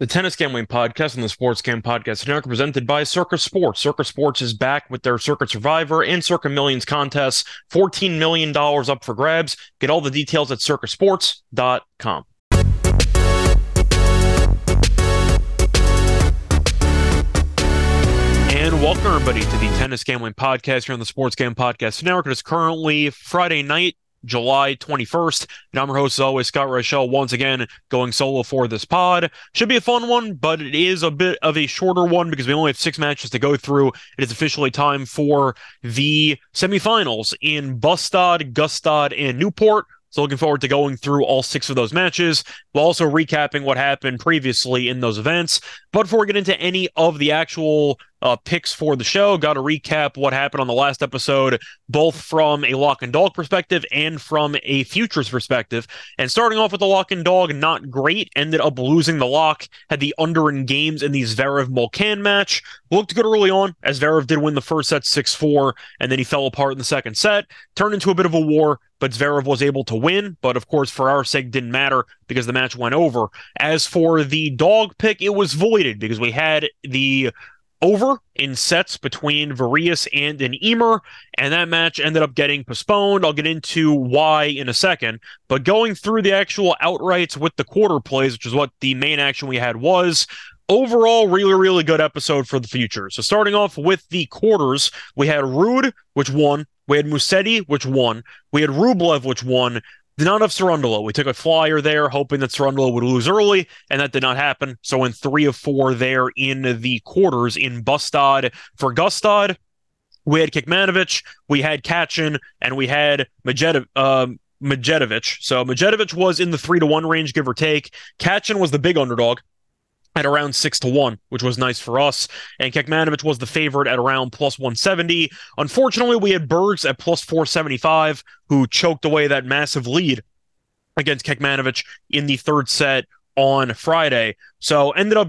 The Tennis Gambling Podcast and the Sports Gam Podcast are presented by Circa Sports. Circa Sports is back with their Circa Survivor and Circa Millions contests. $14 million up for grabs. Get all the details at circasports.com. And welcome everybody to the Tennis Gambling Podcast here on the Sports Gam Podcast Network. It is currently Friday night, July 21st. And I'm your host, as always, Scott Reichel, once again going solo for this pod. Should be a fun one, but it is a bit of a shorter one because we only have six matches to go through. It is officially time for the semifinals in Bastad, Gstaad, and Newport. So looking forward to going through all six of those matches, while also recapping what happened previously in those events. But before we get into any of the actual uh, picks for the show, got to recap what happened on the last episode, both from a lock and dog perspective and from a futures perspective. And starting off with the lock and dog, not great. Ended up losing the lock, had the under in games in the Zverev Mulcan match. Looked good early on, as Zverev did win the first set 6 4, and then he fell apart in the second set. Turned into a bit of a war, but Zverev was able to win. But of course, for our sake, didn't matter because the match went over. As for the dog pick, it was voided because we had the over in sets between Varillas and an Ymer, and that match ended up getting postponed. I'll get into why in a second. But going through the actual outrights with the quarter plays, which is what the main action we had was, overall, really, really good episode for the future. So starting off with the quarters, we had Ruud, which won. We had Musetti, which won. We had Rublev, which won. Did not have Cerundolo. We took a flyer there, hoping that Cerundolo would lose early, and that did not happen. So in three of four there in the quarters in Bastad for Gstaad, we had Kecmanovic, we had Cachin, and we had Medvedev. Um. So Medjedovic was in the three to one range, give or take. Cachin was the big underdog at around six to one, which was nice for us. And Kecmanovic was the favorite at around plus 170. Unfortunately, we had Bergs at plus 475, who choked away that massive lead against Kecmanovic in the third set on Friday. So ended up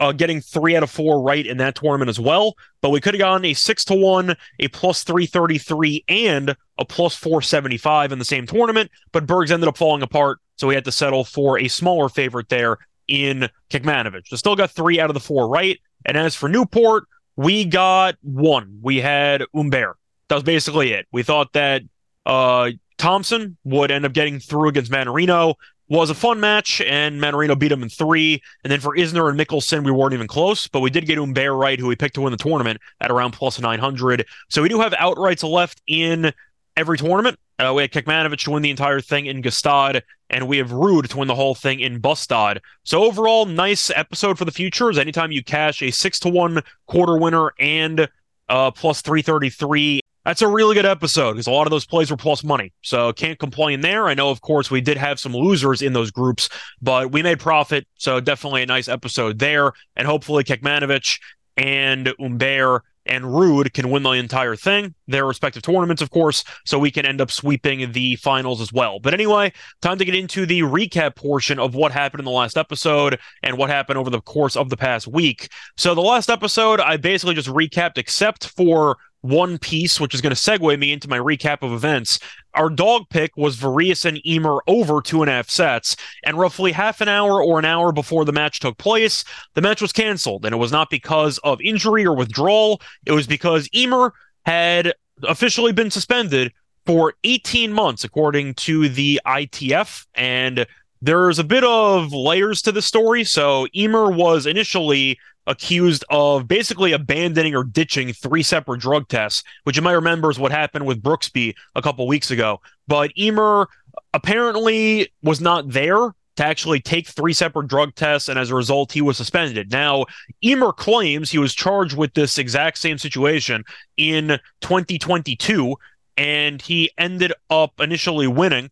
uh, getting three out of four right in that tournament as well. But we could have gotten a six to one, a plus 333, and a plus 475 in the same tournament. But Bergs ended up falling apart. So we had to settle for a smaller favorite there in Kecmanovic. So still got three out of the four right. And as for Newport, we got one. We had Humbert. That was basically it. We thought that uh, Thompson would end up getting through against Mannarino. Was a fun match, and Mannarino beat him in three. And then for Isner and Michelsen, we weren't even close, but we did get Humbert right, who we picked to win the tournament at around plus 900. So we do have outrights left in every tournament. Uh, we had Kecmanovic to win the entire thing in Gstaad, and we have Ruud to win the whole thing in Bastad. So overall, nice episode for the futures. Anytime you cash a six to one quarter winner and uh, plus three thirty three. That's a really good episode because a lot of those plays were plus money. So can't complain there. I know, of course, we did have some losers in those groups, but we made profit. So definitely a nice episode there. And hopefully Kecmanovic and Humbert and Ruud can win the entire thing, their respective tournaments, of course, so we can end up sweeping the finals as well. But anyway, time to get into the recap portion of what happened in the last episode and what happened over the course of the past week. So, the last episode, I basically just recapped, except for one piece, which is going to segue me into my recap of events. Our dog pick was Varillas and Ymer over two and a half sets, and roughly half an hour or an hour before the match took place, the match was canceled, and it was not because of injury or withdrawal. It was because Ymer had officially been suspended for 18 months, according to the ITF, and there's a bit of layers to the story. So Ymer was initially accused of basically abandoning or ditching three separate drug tests, which you might remember is what happened with Brooksby a couple weeks ago. But Ymer apparently was not there to actually take three separate drug tests, and as a result, he was suspended. Now, Ymer claims he was charged with this exact same situation in 2022, and he ended up initially winning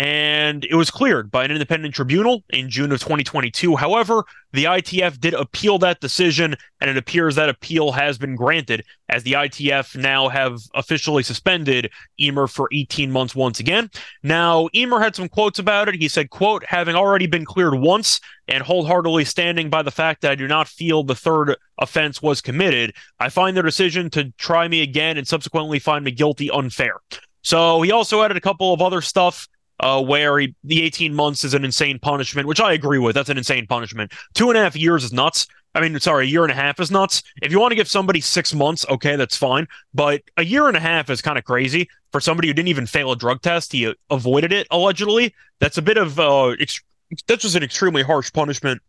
and it was cleared by an independent tribunal in June of 2022. However, the ITF did appeal that decision, and it appears that appeal has been granted, as the ITF now have officially suspended Ymer for 18 months once again. Now, Ymer had some quotes about it. He said, quote, having already been cleared once and wholeheartedly standing by the fact that I do not feel the third offense was committed, I find their decision to try me again and subsequently find me guilty unfair. So he also added a couple of other stuff uh, where he, the 18 months is an insane punishment, which I agree with. That's an insane punishment. Two and a half years is nuts. I mean, sorry, a year and a half is nuts. If you want to give somebody six months, okay, that's fine. But a year and a half is kind of crazy for somebody who didn't even fail a drug test. He avoided it allegedly. That's a bit of uh, ex- that's just an extremely harsh punishment,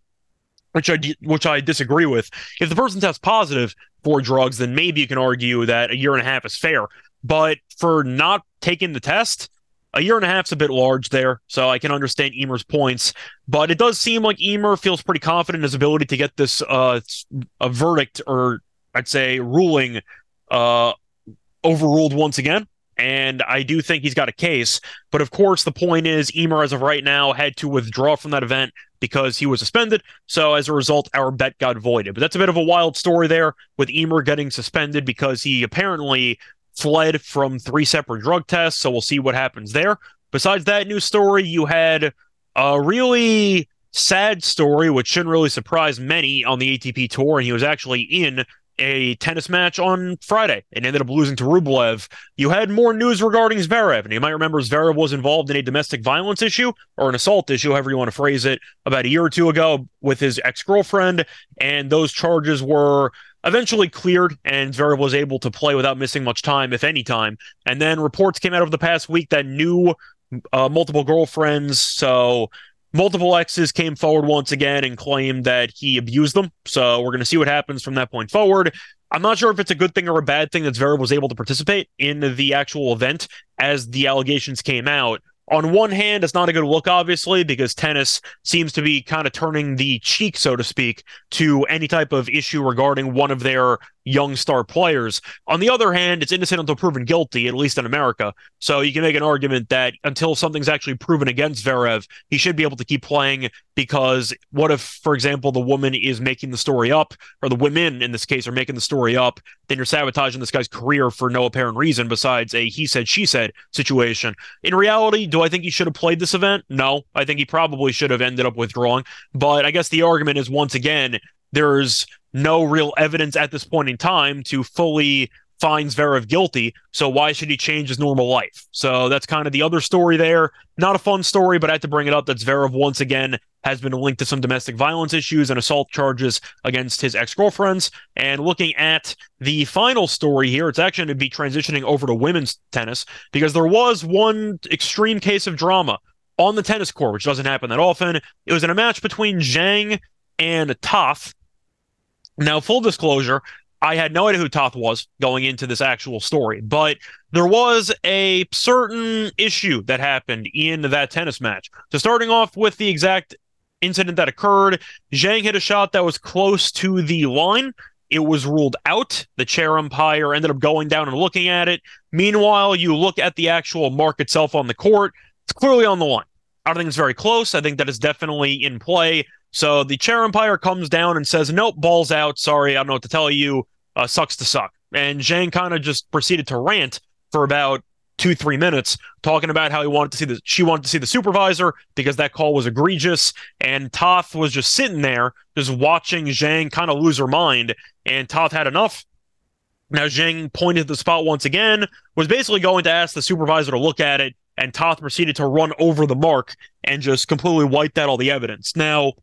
which I which I disagree with. If the person tests positive for drugs, then maybe you can argue that a year and a half is fair. But for not taking the test, a year and a half's a bit large there, so I can understand Ymer's points. But it does seem like Ymer feels pretty confident in his ability to get this uh, a verdict or I'd say ruling uh, overruled once again. And I do think he's got a case. But of course, the point is, Ymer, as of right now, had to withdraw from that event because he was suspended. So as a result, our bet got voided. But that's a bit of a wild story there with Ymer getting suspended because he apparently fled from three separate drug tests. So we'll see what happens there. Besides that news story, you had a really sad story, which shouldn't really surprise many on the ATP tour. And he was actually in a tennis match on Friday and ended up losing to Rublev. You had more news regarding Zverev, and you might remember Zverev was involved in a domestic violence issue or an assault issue, however you want to phrase it, about a year or two ago with his ex girlfriend. And those charges were eventually cleared, and Zverev was able to play without missing much time, if any time. And then reports came out over the past week that new uh, multiple girlfriends. So multiple exes came forward once again and claimed that he abused them. So we're going to see what happens from that point forward. I'm not sure if it's a good thing or a bad thing that Zverev was able to participate in the actual event as the allegations came out on one hand, it's not a good look, obviously, because tennis seems to be kind of turning the cheek, so to speak, to any type of issue regarding one of their young star players. On the other hand, it's innocent until proven guilty, at least in America. So you can make an argument that until something's actually proven against Zverev, he should be able to keep playing because what if, for example, the woman is making the story up, or the women in this case are making the story up, then you're sabotaging this guy's career for no apparent reason besides a he said, she said situation. In reality, do I think he should have played this event? No. I think he probably should have ended up withdrawing. But I guess the argument is once again, there's no real evidence at this point in time to fully find Zverev guilty. So why should he change his normal life? So that's kind of the other story there. Not a fun story, but I had to bring it up that Zverev once again has been linked to some domestic violence issues and assault charges against his ex-girlfriends. And looking at the final story here, it's actually going to be transitioning over to women's tennis because there was one extreme case of drama on the tennis court, which doesn't happen that often. It was in a match between Zhang and Toth now, full disclosure, I had no idea who Toth was going into this actual story, but there was a certain issue that happened in that tennis match. So, starting off with the exact incident that occurred, Zhang hit a shot that was close to the line. It was ruled out. The chair umpire ended up going down and looking at it. Meanwhile, you look at the actual mark itself on the court, it's clearly on the line. I don't think it's very close. I think that is definitely in play. So the chair umpire comes down and says, Nope, ball's out. Sorry, I don't know what to tell you. Uh, sucks to suck. And Zhang kind of just proceeded to rant for about two, three minutes, talking about how he wanted to see the she wanted to see the supervisor because that call was egregious. And Toth was just sitting there, just watching Zhang kind of lose her mind. And Toth had enough. Now Zhang pointed the spot once again, was basically going to ask the supervisor to look at it, and Toth proceeded to run over the mark and just completely wiped out all the evidence. Now,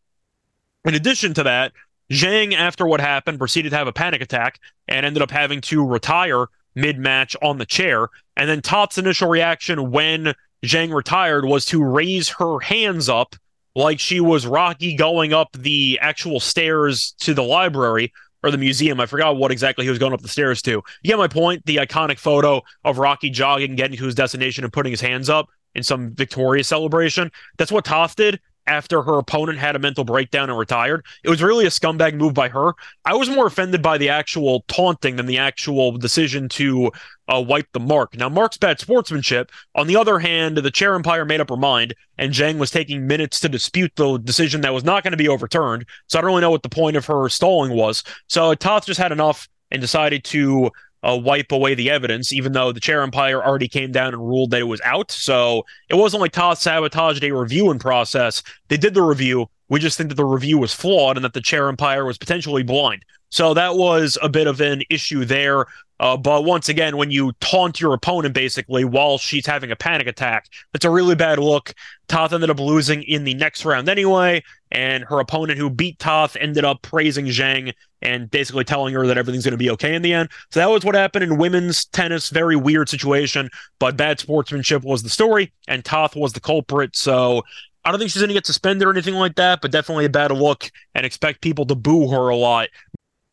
in addition to that, Zhang, after what happened, proceeded to have a panic attack and ended up having to retire mid match on the chair. And then Toth's initial reaction when Zhang retired was to raise her hands up like she was Rocky going up the actual stairs to the library or the museum. I forgot what exactly he was going up the stairs to. You get my point? The iconic photo of Rocky jogging, getting to his destination, and putting his hands up in some victorious celebration. That's what Toth did after her opponent had a mental breakdown and retired. It was really a scumbag move by her. I was more offended by the actual taunting than the actual decision to uh, wipe the mark. Now, Mark's bad sportsmanship. On the other hand, the chair umpire made up her mind, and Zhang was taking minutes to dispute the decision that was not going to be overturned. So I don't really know what the point of her stalling was. So Toth just had enough and decided to uh, wipe away the evidence, even though the chair umpire already came down and ruled that it was out. So it wasn't like Toth sabotaged a reviewing process. They did the review. We just think that the review was flawed and that the chair umpire was potentially blind. So that was a bit of an issue there. Uh, but once again, when you taunt your opponent basically while she's having a panic attack, that's a really bad look. Toth ended up losing in the next round anyway, and her opponent who beat Toth ended up praising Zhang and basically telling her that everything's going to be okay in the end. So that was what happened in women's tennis. Very weird situation, but bad sportsmanship was the story, and Toth was the culprit. So I don't think she's going to get suspended or anything like that, but definitely a bad look and expect people to boo her a lot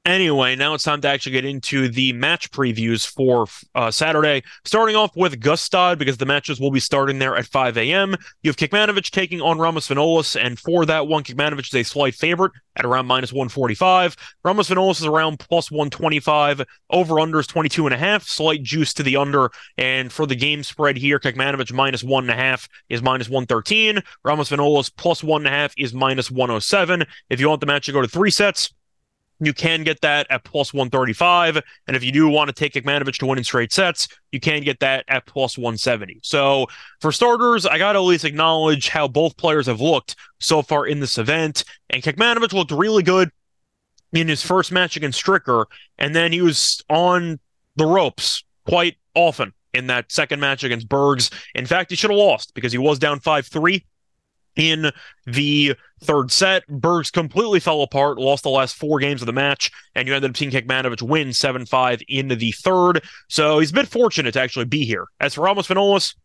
Anyway, now it's time to actually get into the match previews for uh, Saturday. Starting off with Gstaad because the matches will be starting there at 5 a.m. You have Kecmanovic taking on Ramos Vinolas, and for that one, Kecmanovic is a slight favorite at around minus 145. Ramos Vinolas is around plus 125. Over under is 22 and a half. Slight juice to the under. And for the game spread here, Kecmanovic minus one and a half is minus 113. Ramos Vinolas plus one and a half is minus 107. If you want the match to go to three sets, you can get that at plus 135. And if you do want to take Kecmanovic to win in straight sets, you can get that at plus 170. So for starters, I got to at least acknowledge how both players have looked so far in this event. And Kecmanovic looked really good in his first match against Stricker. And then he was on the ropes quite often in that second match against Bergs. In fact, he should have lost because he was down 5 3 in the third set. Bergs completely fell apart, lost the last four games of the match, and you ended up seeing Kecmanovic win 7 5 in the third. So he's been fortunate to actually be here. As for Ramos Vinolas,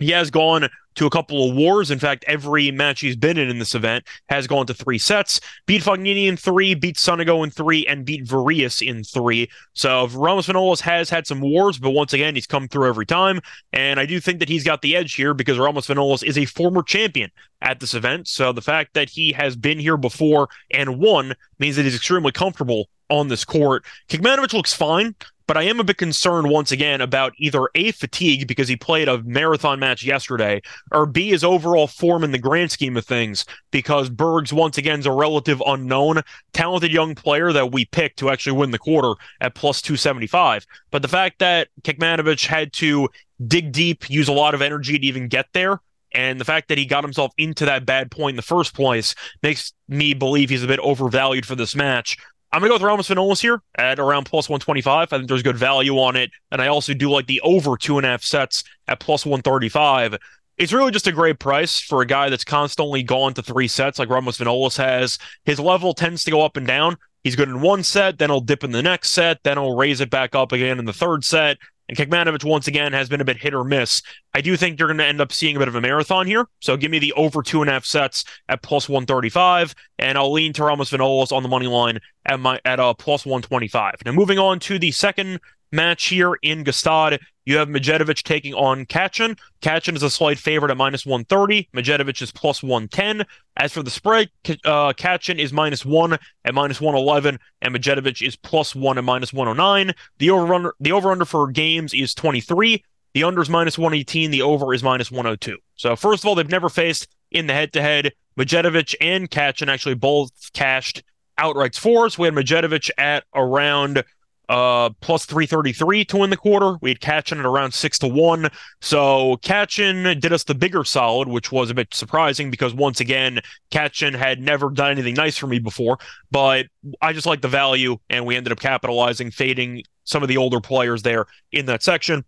he has gone to a couple of wars. In fact, every match he's been in in this event has gone to three sets. Beat Fognini in three, beat Sonego in three, and beat Varillas in three. So Ramos Vinolas has had some wars, but once again, he's come through every time. And I do think that he's got the edge here because Ramos Vinolas is a former champion at this event. So the fact that he has been here before and won means that he's extremely comfortable on this court. Kecmanovic looks fine. But I am a bit concerned once again about either A, fatigue because he played a marathon match yesterday, or B, his overall form in the grand scheme of things because Bergs once again is a relative unknown, talented young player that we picked to actually win the quarter at plus 275. But the fact that Kekmanovic had to dig deep, use a lot of energy to even get there, and the fact that he got himself into that bad point in the first place makes me believe he's a bit overvalued for this match. I'm going to go with Ramos Vinolas here at around plus 125. I think there's good value on it. And I also do like the over two and a half sets at plus 135. It's really just a great price for a guy that's constantly gone to three sets like Ramos Vinolas has. His level tends to go up and down. He's good in one set, then he'll dip in the next set, then he'll raise it back up again in the third set. And Kecmanovic, once again, has been a bit hit or miss. I do think you're going to end up seeing a bit of a marathon here. So give me the over two and a half sets at plus 135. And I'll lean to Ramos Vinolas on the money line at my at a uh, plus 125. Now, moving on to the second match here in Gstaad. You have Medjedovic taking on Cachin. Cachin is a slight favorite at minus 130. Medjedovic is plus 110. As for the spread, uh, Cachin is minus 1 at minus 111, and Medjedovic is plus 1 at minus 109. The over the over under for games is 23. The under is minus 118. The over is minus 102. So, first of all, they've never faced in the head to head. Medjedovic and Cachin actually both cashed outright for us. We had Medjedovic at around uh, plus 333 to win the quarter. We had Cachin at around 6 to 1. So Cachin did us the bigger solid, which was a bit surprising because once again, Cachin had never done anything nice for me before. But I just like the value, and we ended up capitalizing, fading some of the older players there in that section.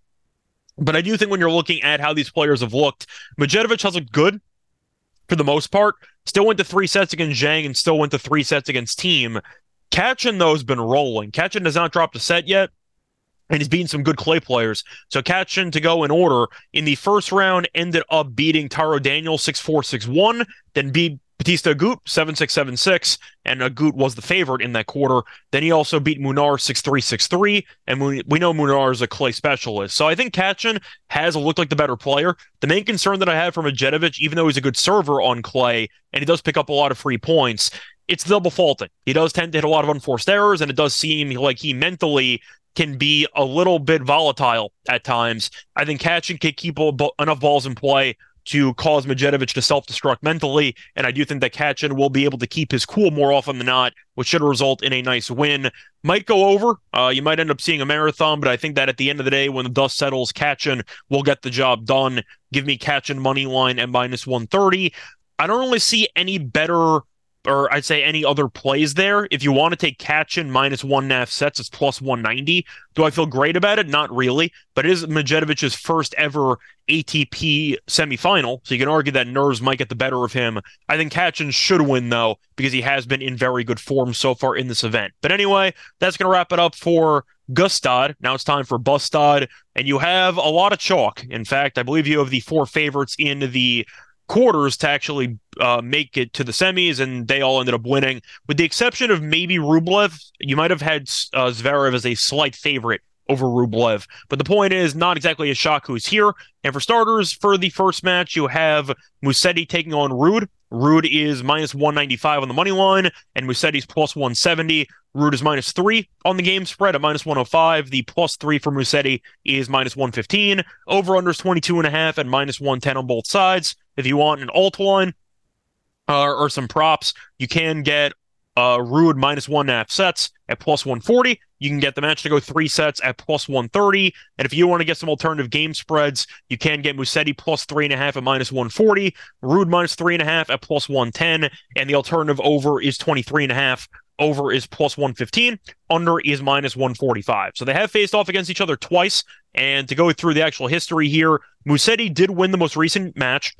But I do think when you're looking at how these players have looked, Medjedovic has looked good for the most part. Still went to three sets against Zhang and still went to three sets against Thiem. Cachin, though, has been rolling. Cachin has not dropped a set yet, and he's beaten some good clay players. So Cachin, to go in order, in the first round, ended up beating Taro Daniel 6 4 6 1, then beat Bautista Agut 7 6 7 6, and Agut was the favorite in that quarter. Then he also beat Munar 6 3 6 3, and we, we know Munar is a clay specialist. So I think Cachin has looked like the better player. The main concern that I have from Medjedovic, even though he's a good server on clay, and he does pick up a lot of free points, it's double faulting. He does tend to hit a lot of unforced errors, and it does seem like he mentally can be a little bit volatile at times. I think Cachin can keep enough balls in play to cause Medjedovic to self-destruct mentally, and I do think that Cachin will be able to keep his cool more often than not, which should result in a nice win. Might go over. Uh, you might end up seeing a marathon, but I think that at the end of the day, when the dust settles, Cachin will get the job done. Give me Cachin money line at minus 130. I don't really see any better or I'd say any other plays there. If you want to take Cachin minus one and a half sets, it's plus 190. Do I feel great about it? Not really, but it is Medjedovic's first ever ATP semifinal. So you can argue that nerves might get the better of him. I think Cachin should win, though, because he has been in very good form so far in this event. But anyway, that's going to wrap it up for Gstaad. Now it's time for Bastad, and you have a lot of chalk. In fact, I believe you have the four favorites in the quarters to actually uh, make it to the semis, and they all ended up winning, with the exception of maybe Rublev. You might have had uh, Zverev as a slight favorite over Rublev. But the point is, not exactly a shock who's here. And for starters, for the first match, you have Musetti taking on Ruud. Ruud is minus 195 on the money line, and Musetti's plus 170. Ruud is minus three on the game spread at minus 105. The plus three for Musetti is minus 115. Over under is 22 and a half and minus 110 on both sides. If you want an alt one uh, or some props, you can get uh, Ruud minus one and a half sets at plus 140. You can get the match to go three sets at plus 130. And if you want to get some alternative game spreads, you can get Musetti plus three and a half at minus 140, Ruud minus three and a half at plus 110, and the alternative over is 23 and a half. Over is plus 115, under is minus 145. So they have faced off against each other twice. And to go through the actual history here, Musetti did win the most recent match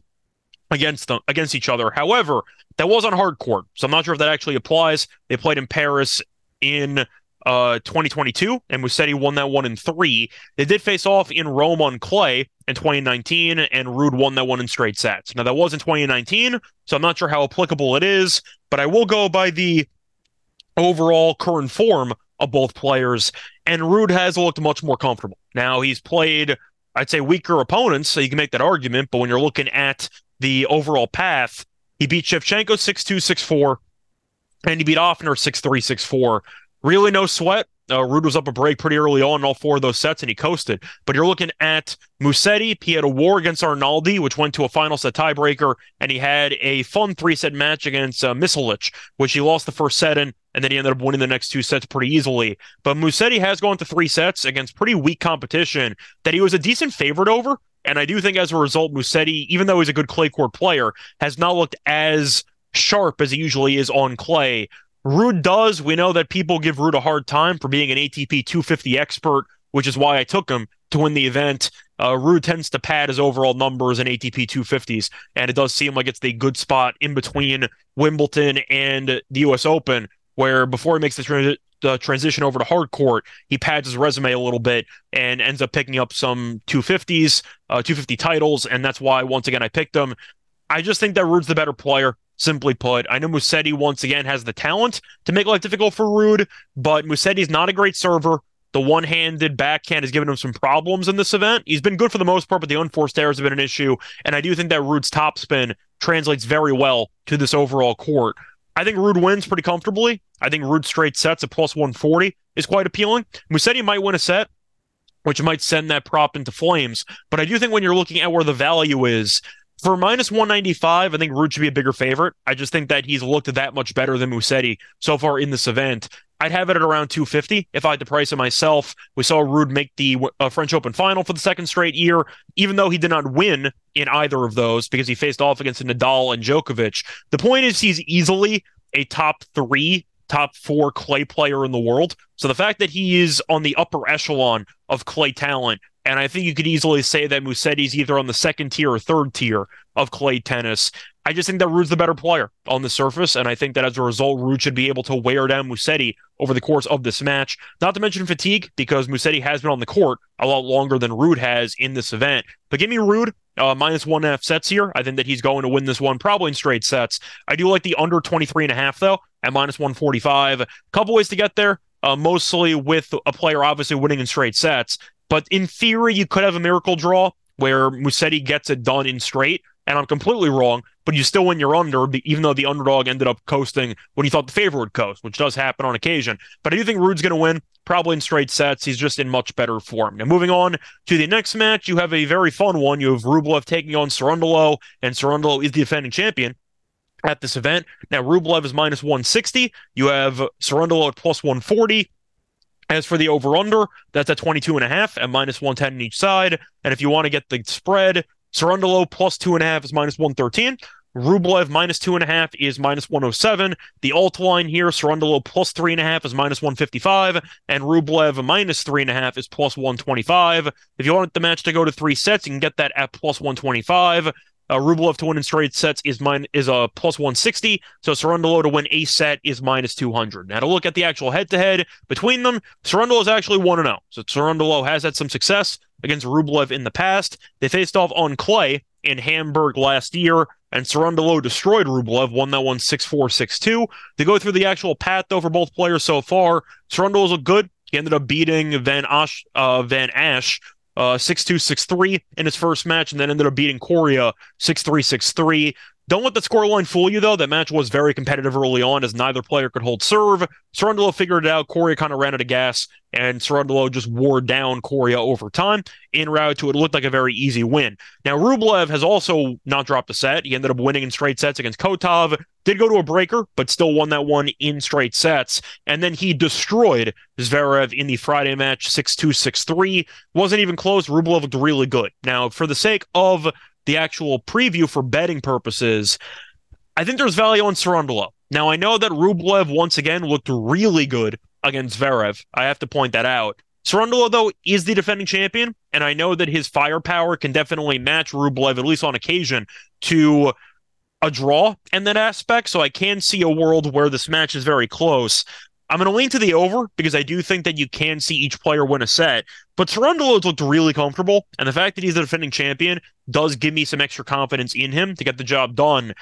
against them against each other. However, that was on hard court, so I'm not sure if that actually applies. They played in Paris in uh 2022 and Musetti won that one in three. They did face off in Rome on clay in 2019 and Ruud won that one in straight sets. Now that was in 2019, so I'm not sure how applicable it is, but I will go by the overall current form of both players and Ruud has looked much more comfortable. Now he's played I'd say weaker opponents, so you can make that argument, but when you're looking at the overall path, he beat Shevchenko 6 2, 6 4, and he beat Ofner 6 3, 6 4. Really no sweat. Uh, Ruud was up a break pretty early on in all four of those sets, and he coasted. But you're looking at Musetti. He had a war against Arnaldi, which went to a final set tiebreaker, and he had a fun three set match against uh, which he lost the first set in, and then he ended up winning the next two sets pretty easily. But Musetti has gone to three sets against pretty weak competition that he was a decent favorite over. And I do think as a result, Musetti, even though he's a good clay court player, has not looked as sharp as he usually is on clay. Ruud does. We know that people give Ruud a hard time for being an ATP 250 expert, which is why I took him to win the event. Uh, Ruud tends to pad his overall numbers in ATP 250s, and it does seem like it's the good spot in between Wimbledon and the U.S. Open, where before he makes the, the transition over to hard court, he pads his resume a little bit and ends up picking up some 250s, uh, 250 titles, and that's why once again I picked him. I just think that Ruud's the better player. Simply put, I know Musetti once again has the talent to make life difficult for Ruud, but Musetti's not a great server. The one-handed backhand has given him some problems in this event. He's been good for the most part, but the unforced errors have been an issue. And I do think that Ruud's topspin translates very well to this overall court. I think Ruud wins pretty comfortably. I think Ruud straight sets at plus 140 is quite appealing. Musetti might win a set, which might send that prop into flames. But I do think when you're looking at where the value is, for minus 195, I think Ruud should be a bigger favorite. I just think that he's looked that much better than Musetti so far in this event. I'd have it at around 250 if I had to price it myself. We saw Ruud make the uh, French Open final for the second straight year, even though he did not win in either of those because he faced off against Nadal and Djokovic. The point is, he's easily a top three, top four clay player in the world. So the fact that he is on the upper echelon of clay talent and I think you could easily say that Musetti's either on the second tier or third tier of clay tennis. I just think that Ruud's the better player on the surface, and I think that as a result, Ruud should be able to wear down Musetti over the course of this match. Not to mention fatigue, because Musetti has been on the court a lot longer than Ruud has in this event. But give me Ruud uh, minus one and a half sets here. I think that he's going to win this one probably in straight sets. I do like the under 23 and a half, though, at minus 145. A couple ways to get there. Uh, mostly with a player obviously winning in straight sets. But in theory, you could have a miracle draw where Musetti gets it done in straight. And I'm completely wrong, but you still win your under, even though the underdog ended up coasting when you thought the favorite would coast, which does happen on occasion. But I do think Ruud's going to win, probably in straight sets. He's just in much better form. Now, moving on to the next match, you have a very fun one. You have Rublev taking on Cerundolo, and Cerundolo is the defending champion at this event. Now, Rublev is minus 160. You have Cerundolo at plus 140. As for the over under, that's at 22 and a half at minus 110 on each side. And if you want to get the spread, Cerundolo plus two and a half is minus 113. Rublev minus two and a half is minus 107. The alt line here, Cerundolo plus three and a half is minus 155, and Rublev minus three and a half is plus 125. If you want the match to go to three sets, you can get that at plus 125. Uh, Rublev to win in straight sets is mine is a plus 160. So Cerundolo to win a set is minus 200. Now to look at the actual head to head between them, Cerundolo is actually 1 0. So Cerundolo has had some success against Rublev in the past. They faced off on clay in Hamburg last year, and Cerundolo destroyed Rublev, won that one 6 4 6 2. To go through the actual path, though, for both players so far, Cerundolo's looked good. He ended up beating Van Assche, uh, Van Assche uh, 6-2, 6-3 in his first match, and then ended up beating Coria 6-3, 6-3. Don't let the scoreline fool you, though. That match was very competitive early on as neither player could hold serve. Cerundolo figured it out. Coria kind of ran out of gas, and Cerundolo just wore down Coria over time. In route to it, looked like a very easy win. Now, Rublev has also not dropped a set. He ended up winning in straight sets against Kotov. Did go to a breaker, but still won that one in straight sets. And then he destroyed Zverev in the Friday match 6 2, 6 3. Wasn't even close. Rublev looked really good. Now, for the sake of the actual preview for betting purposes, I think there's value on Cerundolo. Now, I know that Rublev once again looked really good against Zverev. I have to point that out. Cerundolo, though, is the defending champion, and I know that his firepower can definitely match Rublev, at least on occasion, to a draw in that aspect. So I can see a world where this match is very close. I'm going to lean to the over because I do think that you can see each player win a set. But Cerundolo's looked really comfortable, and the fact that he's the defending champion does give me some extra confidence in him to get the job done.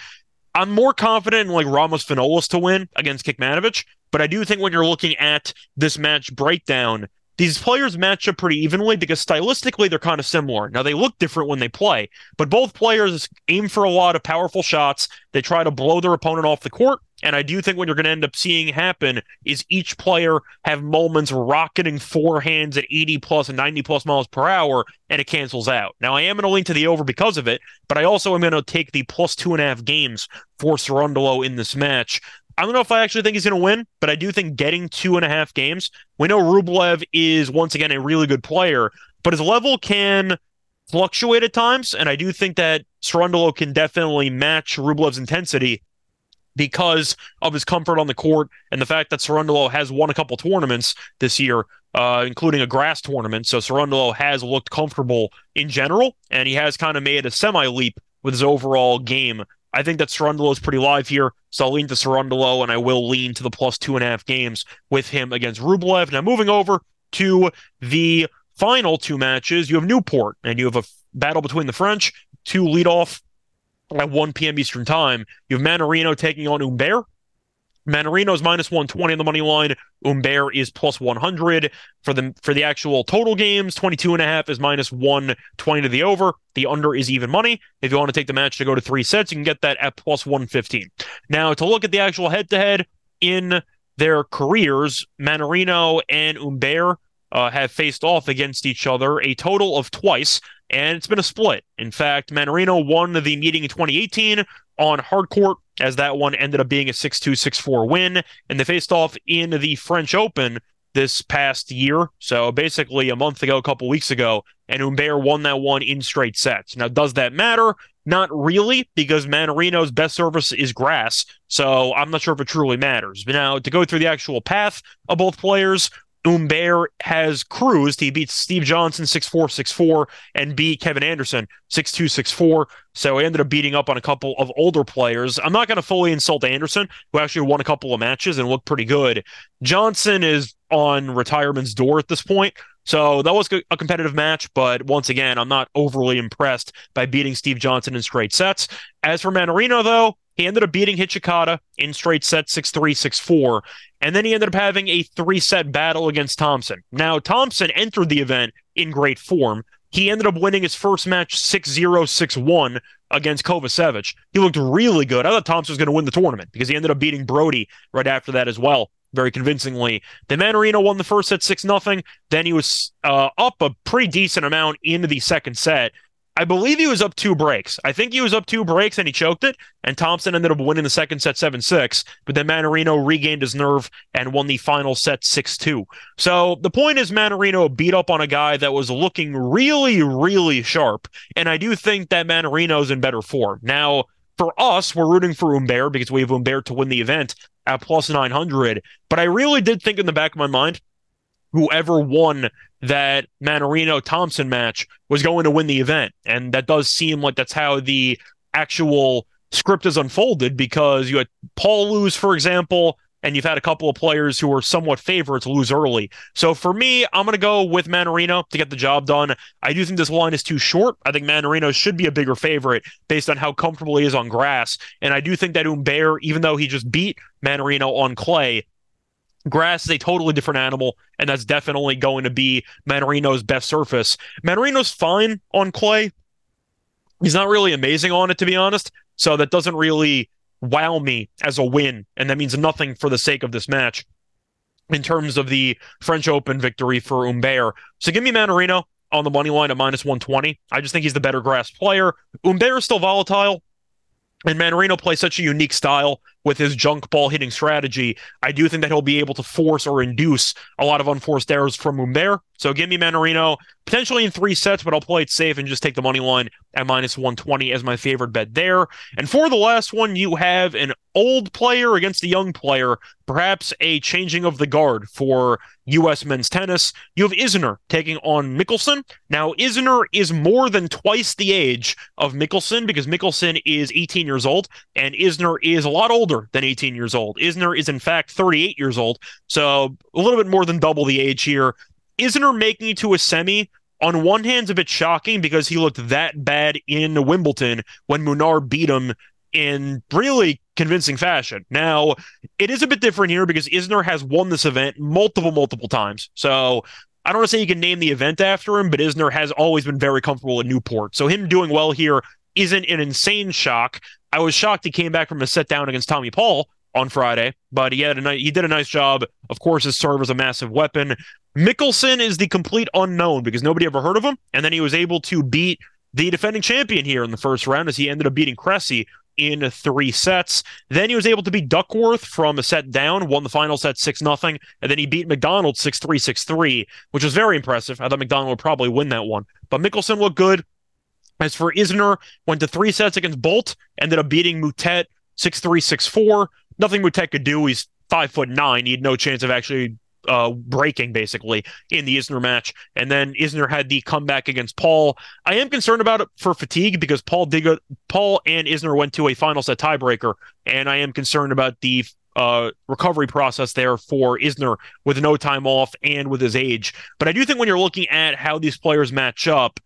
I'm more confident in like Ramos Vinolas to win against Kecmanovic, but I do think when you're looking at this match breakdown, these players match up pretty evenly because stylistically they're kind of similar. Now they look different when they play, but both players aim for a lot of powerful shots. They try to blow their opponent off the court. And I do think what you're going to end up seeing happen is each player have moments rocketing forehands at 80 plus and 90 plus miles per hour, and it cancels out. Now, I am going to lean to the over because of it, but I also am going to take the plus two and a half games for Cerundolo in this match. I don't know if I actually think he's going to win, but I do think getting two and a half games. We know Rublev is once again a really good player, but his level can fluctuate at times, and I do think that Cerundolo can definitely match Rublev's intensity because of his comfort on the court and the fact that Cerundolo has won a couple tournaments this year, uh, including a grass tournament. So Cerundolo has looked comfortable in general, and he has kind of made a semi leap with his overall game I think that Cerundolo is pretty live here, so I'll lean to Cerundolo, and I will lean to the plus two and a half games with him against Rublev. Now, moving over to the final two matches, you have Newport, and you have a battle between the French, two lead off at 1 p.m. Eastern Time. You have Mannarino taking on Humbert, Mannarino's minus 120 on the money line. Humbert is plus 100 for the for the actual total games. 22 and a half is minus 120 to the over. The under is even money. If you want to take the match to go to three sets, you can get that at plus 115. Now, to look at the actual head to head in their careers, Mannarino and Humbert uh, have faced off against each other a total of twice, and it's been a split. In fact, Mannarino won the meeting in 2018 on hard court, as that one ended up being a 6 2 6 4 win. And they faced off in the French Open this past year. So basically a month ago, a couple weeks ago, and Humbert won that one in straight sets. Now, does that matter? Not really, because Mannarino's best service is grass. So I'm not sure if it truly matters. But now, to go through the actual path of both players, Humbert has cruised. He beats Steve Johnson 6 4 6 4 and beat Kevin Anderson 6 2 6 4. So he ended up beating up on a couple of older players. I'm not going to fully insult Anderson, who actually won a couple of matches and looked pretty good. Johnson is on retirement's door at this point. So that was a competitive match, but once again, I'm not overly impressed by beating Steve Johnson in straight sets. As for Mannarino, though, he ended up beating Hijikata in straight sets 6 3, 6 4. And then he ended up having a three set battle against Thompson. Now, Thompson entered the event in great form. He ended up winning his first match 6 0, 6 1 against Kovacevic. He looked really good. I thought Thompson was going to win the tournament because he ended up beating Brody right after that as well very convincingly. Then Mannarino won the first set 6 0. Then he was uh, up a pretty decent amount into the second set. I believe he was up two breaks. I think he was up two breaks and he choked it. And Thompson ended up winning the second set 7 6. But then Mannarino regained his nerve and won the final set 6 2. So the point is, Mannarino beat up on a guy that was looking really, really sharp. And I do think that Mannarino's in better form. Now, For us, we're rooting for Humbert because we have Humbert to win the event at plus 900. But I really did think in the back of my mind, whoever won that Mannarino Thompson match was going to win the event. And that does seem like that's how the actual script is unfolded because you had Paul lose, for example, and you've had a couple of players who are somewhat favorites lose early. So for me, I'm going to go with Mannarino to get the job done. I do think this line is too short. I think Mannarino should be a bigger favorite based on how comfortable he is on grass. And I do think that Humbert, even though he just beat Mannarino on clay, grass is a totally different animal, and that's definitely going to be Mannarino's best surface. Mannarino's fine on clay. He's not really amazing on it, to be honest. So that doesn't really wow me as a win, and that means nothing for the sake of this match in terms of the French Open victory for Humbert. So give me Mannarino on the money line at minus 120. I just think he's the better grass player. Humbert is still volatile. And Mannarino plays such a unique style with his junk ball hitting strategy. I do think that he'll be able to force or induce a lot of unforced errors from Humbert. So give me Mannarino potentially in three sets, but I'll play it safe and just take the money line at minus 120 as my favorite bet there. And for the last one, you have an old player against a young player, perhaps a changing of the guard for U.S. men's tennis. You have Isner taking on Michelsen. Now, Isner is more than twice the age of Michelsen because Michelsen is 18 years old and Isner is a lot older than 18 years old. Isner is, in fact, 38 years old. So a little bit more than double the age here. Isner making it to a semi on one hand, it's a bit shocking because he looked that bad in Wimbledon when Munar beat him in really convincing fashion. Now, it is a bit different here because Isner has won this event multiple, multiple times. So I don't want to say you can name the event after him, but Isner has always been very comfortable at Newport. So him doing well here isn't an insane shock. I was shocked he came back from a set down against Tommy Paul on Friday, but he had a he did a nice job. Of course, his serve is a massive weapon. Michelsen is the complete unknown because nobody ever heard of him, and then he was able to beat the defending champion here in the first round as he ended up beating Cressy in three sets. Then he was able to beat Duckworth from a set down, won the final set 6 0, and then he beat McDonald 6 3 6 3, which was very impressive. I thought McDonald would probably win that one. But Michelsen looked good. As for Isner, went to three sets against Bolt, ended up beating Moutet 6 3 6 4 nothing Moutet could do. He's five foot nine. He had no chance of actually uh, breaking basically in the Isner match. And then Isner had the comeback against Paul. I am concerned about it for fatigue because Paul Digga, Paul and Isner went to a final set tiebreaker, and I am concerned about the uh, recovery process there for Isner with no time off and with his age. But I do think when you're looking at how these players match up,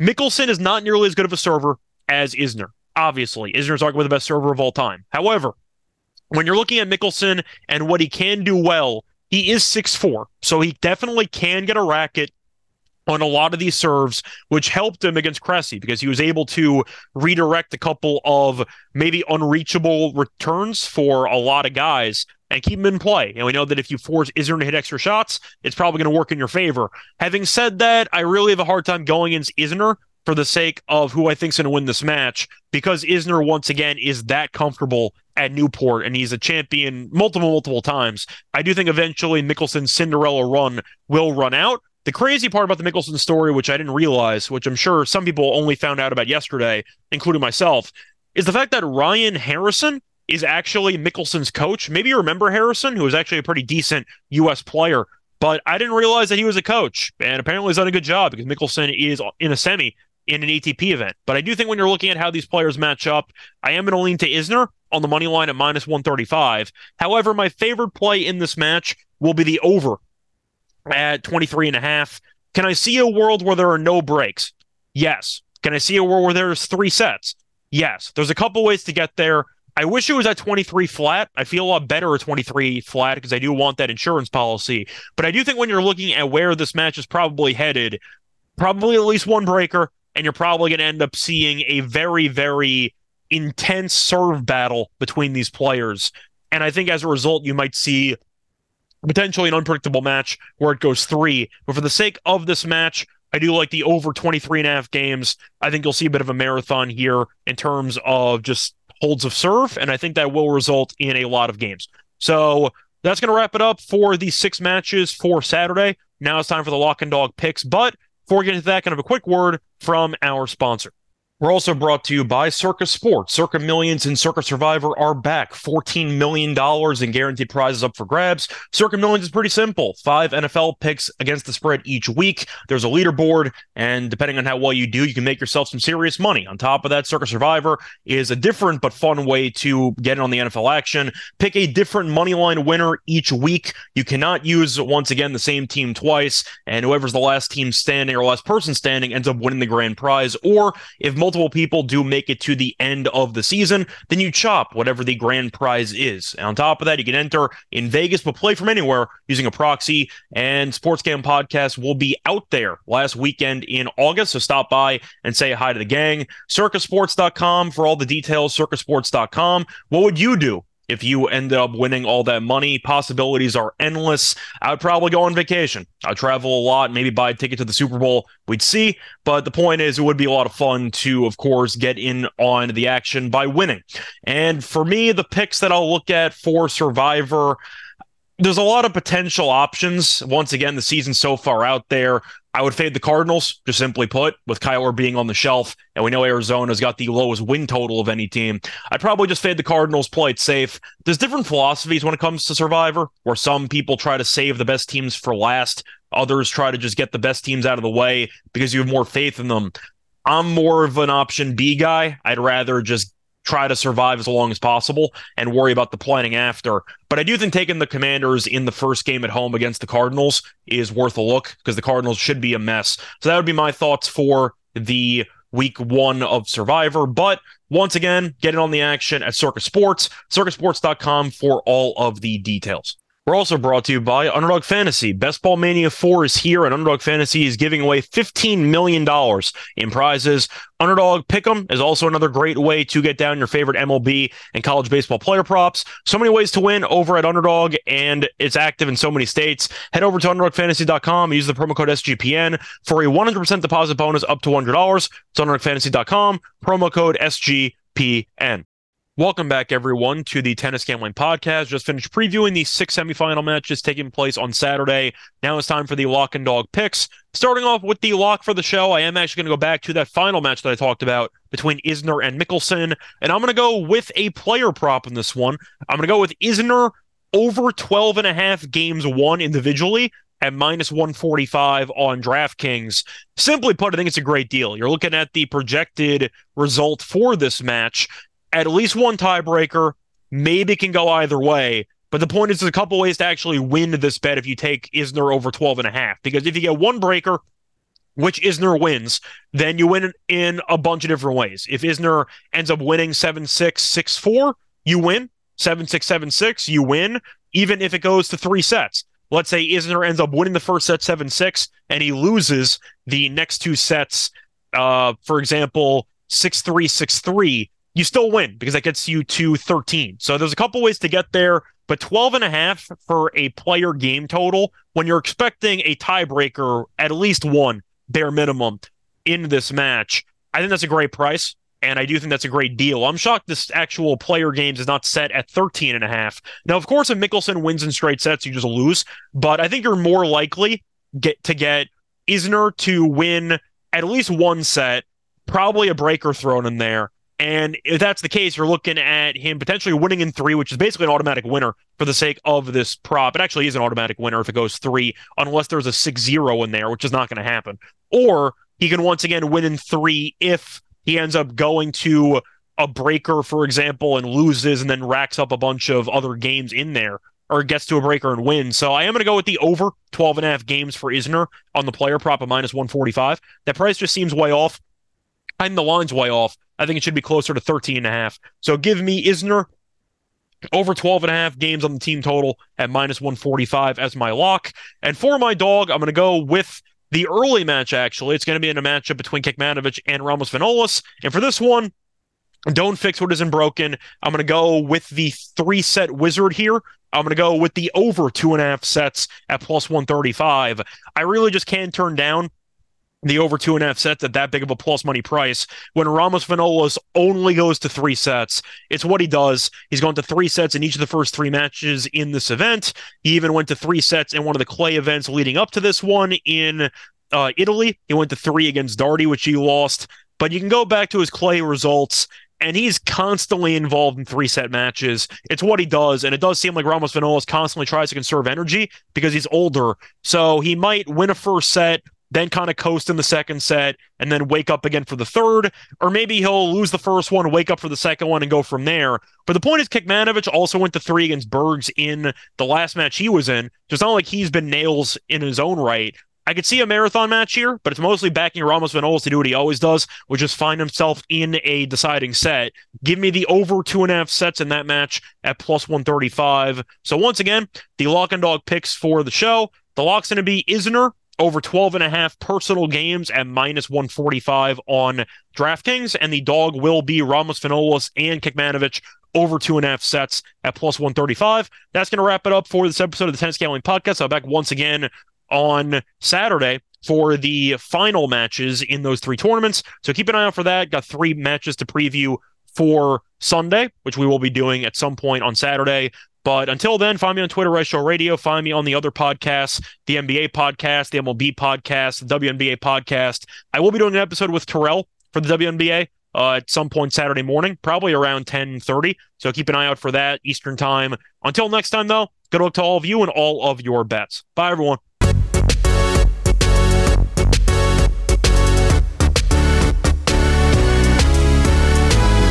Michelsen is not nearly as good of a server as Isner. Obviously, Isner is arguably the best server of all time. However, when you're looking at Michelsen and what he can do well, he is six four, so he definitely can get a racket on a lot of these serves, which helped him against Cressy because he was able to redirect a couple of maybe unreachable returns for a lot of guys and keep him in play. And we know that if you force Isner to hit extra shots, it's probably going to work in your favor. Having said that, I really have a hard time going against Isner for the sake of who I think's going to win this match because Isner once again is that comfortable at Newport and he's a champion multiple multiple times. I do think eventually Michelsen's Cinderella run will run out. The crazy part about the Michelsen story, which I didn't realize, which I'm sure some people only found out about yesterday, including myself, is the fact that Ryan Harrison is actually Michelsen's coach. Maybe you remember Harrison, who was actually a pretty decent U.S. player, but I didn't realize that he was a coach. And apparently he's done a good job because Michelsen is in a semi in an ATP event. But I do think when you're looking at how these players match up, I am going to lean to Isner on the money line at minus 135. However, my favorite play in this match will be the over at 23 and a half. Can I see a world where there are no breaks? Yes. Can I see a world where there's three sets? Yes. There's a couple ways to get there. I wish it was at 23 flat. I feel a lot better at 23 flat because I do want that insurance policy. But I do think when you're looking at where this match is probably headed, probably at least one breaker, and you're probably going to end up seeing a very, very intense serve battle between these players. And I think as a result, you might see potentially an unpredictable match where it goes three. But for the sake of this match, I do like the over 23 and a half games. I think you'll see a bit of a marathon here in terms of just holds of serve. And I think that will result in a lot of games. So that's going to wrap it up for the six matches for Saturday. Now it's time for the lock and dog picks. But before we get into that, kind of a quick word from our sponsor. We're also brought to you by Circa Sports. Circa Millions and Circa Survivor are back. $14 million in guaranteed prizes up for grabs. Circa Millions is pretty simple. Five NFL picks against the spread each week. There's a leaderboard, and depending on how well you do, you can make yourself some serious money. On top of that, Circa Survivor is a different but fun way to get in on the NFL action. Pick a different money line winner each week. You cannot use, once again, the same team twice, and whoever's the last team standing or last person standing ends up winning the grand prize. Or if multiple multiple people do make it to the end of the season, then you chop whatever the grand prize is. And on top of that, you can enter in Vegas, but play from anywhere using a proxy. And Sports Gam Podcast will be out there last weekend in August. So stop by and say hi to the gang. Circasports.com for all the details. Circasports.com. What would you do if you end up winning all that money. Possibilities are endless. I would probably go on vacation. I'd travel a lot, maybe buy a ticket to the Super Bowl. We'd see. But the point is, it would be a lot of fun to, of course, get in on the action by winning. And for me, the picks that I'll look at for Survivor there's a lot of potential options. Once again, the season's so far out there. I would fade the Cardinals, just simply put, with Kyler being on the shelf, and we know Arizona's got the lowest win total of any team. I'd probably just fade the Cardinals, play it safe. There's different philosophies when it comes to Survivor, where some people try to save the best teams for last, others try to just get the best teams out of the way because you have more faith in them. I'm more of an option B guy. I'd rather just try to survive as long as possible and worry about the planning after. But I do think taking the Commanders in the first game at home against the Cardinals is worth a look because the Cardinals should be a mess. So that would be my thoughts for the week one of Survivor. But once again, get in on the action at Circa Sports, circasports.com for all of the details. We're also brought to you by Underdog Fantasy. Best Ball Mania 4 is here, and Underdog Fantasy is giving away $15 million in prizes. Underdog Pick'em is also another great way to get down your favorite MLB and college baseball player props. So many ways to win over at Underdog, and it's active in so many states. Head over to UnderdogFantasy.com use the promo code SGPN for a 100% deposit bonus up to $100. It's UnderdogFantasy.com, promo code SGPN. Welcome back, everyone, to the Tennis Gambling Podcast. Just finished previewing the six semifinal matches taking place on Saturday. Now it's time for the lock and dog picks. Starting off with the lock for the show, I am actually going to go back to that final match that I talked about between Isner and Michelsen, and I'm going to go with a player prop in this one. I'm going to go with Isner over 12 and a half games won individually at minus 145 on DraftKings. Simply put, I think it's a great deal. You're looking at the projected result for this match at least one tiebreaker. Maybe can go either way. But the point is, there's a couple ways to actually win this bet if you take Isner over 12 and a half. Because if you get one breaker, which Isner wins, then you win in a bunch of different ways. If Isner ends up winning 7 6, 6 4, you win. 7 6, 7 6, you win, even if it goes to three sets. Let's say Isner ends up winning the first set 7 6, and he loses the next two sets, uh, for example, 6 3, 6 3 you still win because that gets you to 13. So there's a couple ways to get there, but 12 and a half for a player game total when you're expecting a tiebreaker at least one bare minimum in this match. I think that's a great price. And I do think that's a great deal. I'm shocked this actual player games is not set at 13 and a half. Now, of course, if Michelsen wins in straight sets, you just lose. But I think you're more likely get to get Isner to win at least one set, probably a breaker thrown in there, and if that's the case, you're looking at him potentially winning in three, which is basically an automatic winner for the sake of this prop. It actually is an automatic winner if it goes three, unless there's a 6 0 in there, which is not going to happen. Or he can once again win in three if he ends up going to a breaker, for example, and loses and then racks up a bunch of other games in there or gets to a breaker and wins. So I am going to go with the over 12 and a half games for Isner on the player prop of minus 145. That price just seems way off. I'm the line's way off. I think it should be closer to 13 and a half. So give me Isner over 12 and a half games on the team total at minus 145 as my lock. And for my dog, I'm going to go with the early match, actually. It's going to be in a matchup between Kecmanovic and Ramos Vinolas. And for this one, don't fix what isn't broken. I'm going to go with the three set wizard here. I'm going to go with the over two and a half sets at plus 135. I really just can't turn down the over two and a half sets at that big of a plus money price when Ramos Vinolas only goes to three sets. It's what he does. He's gone to three sets in each of the first three matches in this event. He even went to three sets in one of the clay events leading up to this one in uh, Italy. He went to three against Darty, which he lost. but you can go back to his clay results and he's constantly involved in three set matches. It's what he does, and it does seem like Ramos Vinolas constantly tries to conserve energy because he's older. So he might win a first set, then kind of coast in the second set, and then wake up again for the third. Or maybe he'll lose the first one, wake up for the second one, and go from there. But the point is, Kecmanovic also went to three against Bergs in the last match he was in. So it's not like he's been nails in his own right. I could see a marathon match here, but it's mostly backing Ramos Vinolas to do what he always does, which is find himself in a deciding set. Give me the over two and a half sets in that match at plus 135. So once again, the lock and dog picks for the show. The lock's going to be Isner over 12 and a half personal games at minus 145 on DraftKings. And the dog will be Ramos Vinolas and Kecmanovic over two and a half sets at plus 135. That's going to wrap it up for this episode of the Tennis Gambling Podcast. I'll be back once again on Saturday for the final matches in those three tournaments. So keep an eye out for that. Got three matches to preview for Sunday, which we will be doing at some point on Saturday. But until then, find me on Twitter, Red Show Radio. Find me on the other podcasts, the NBA podcast, the MLB podcast, the WNBA podcast. I will be doing an episode with Terrell for the WNBA uh, at some point Saturday morning, probably around 10:30. So keep an eye out for that Eastern time. Until next time, though, good luck to all of you and all of your bets. Bye, everyone.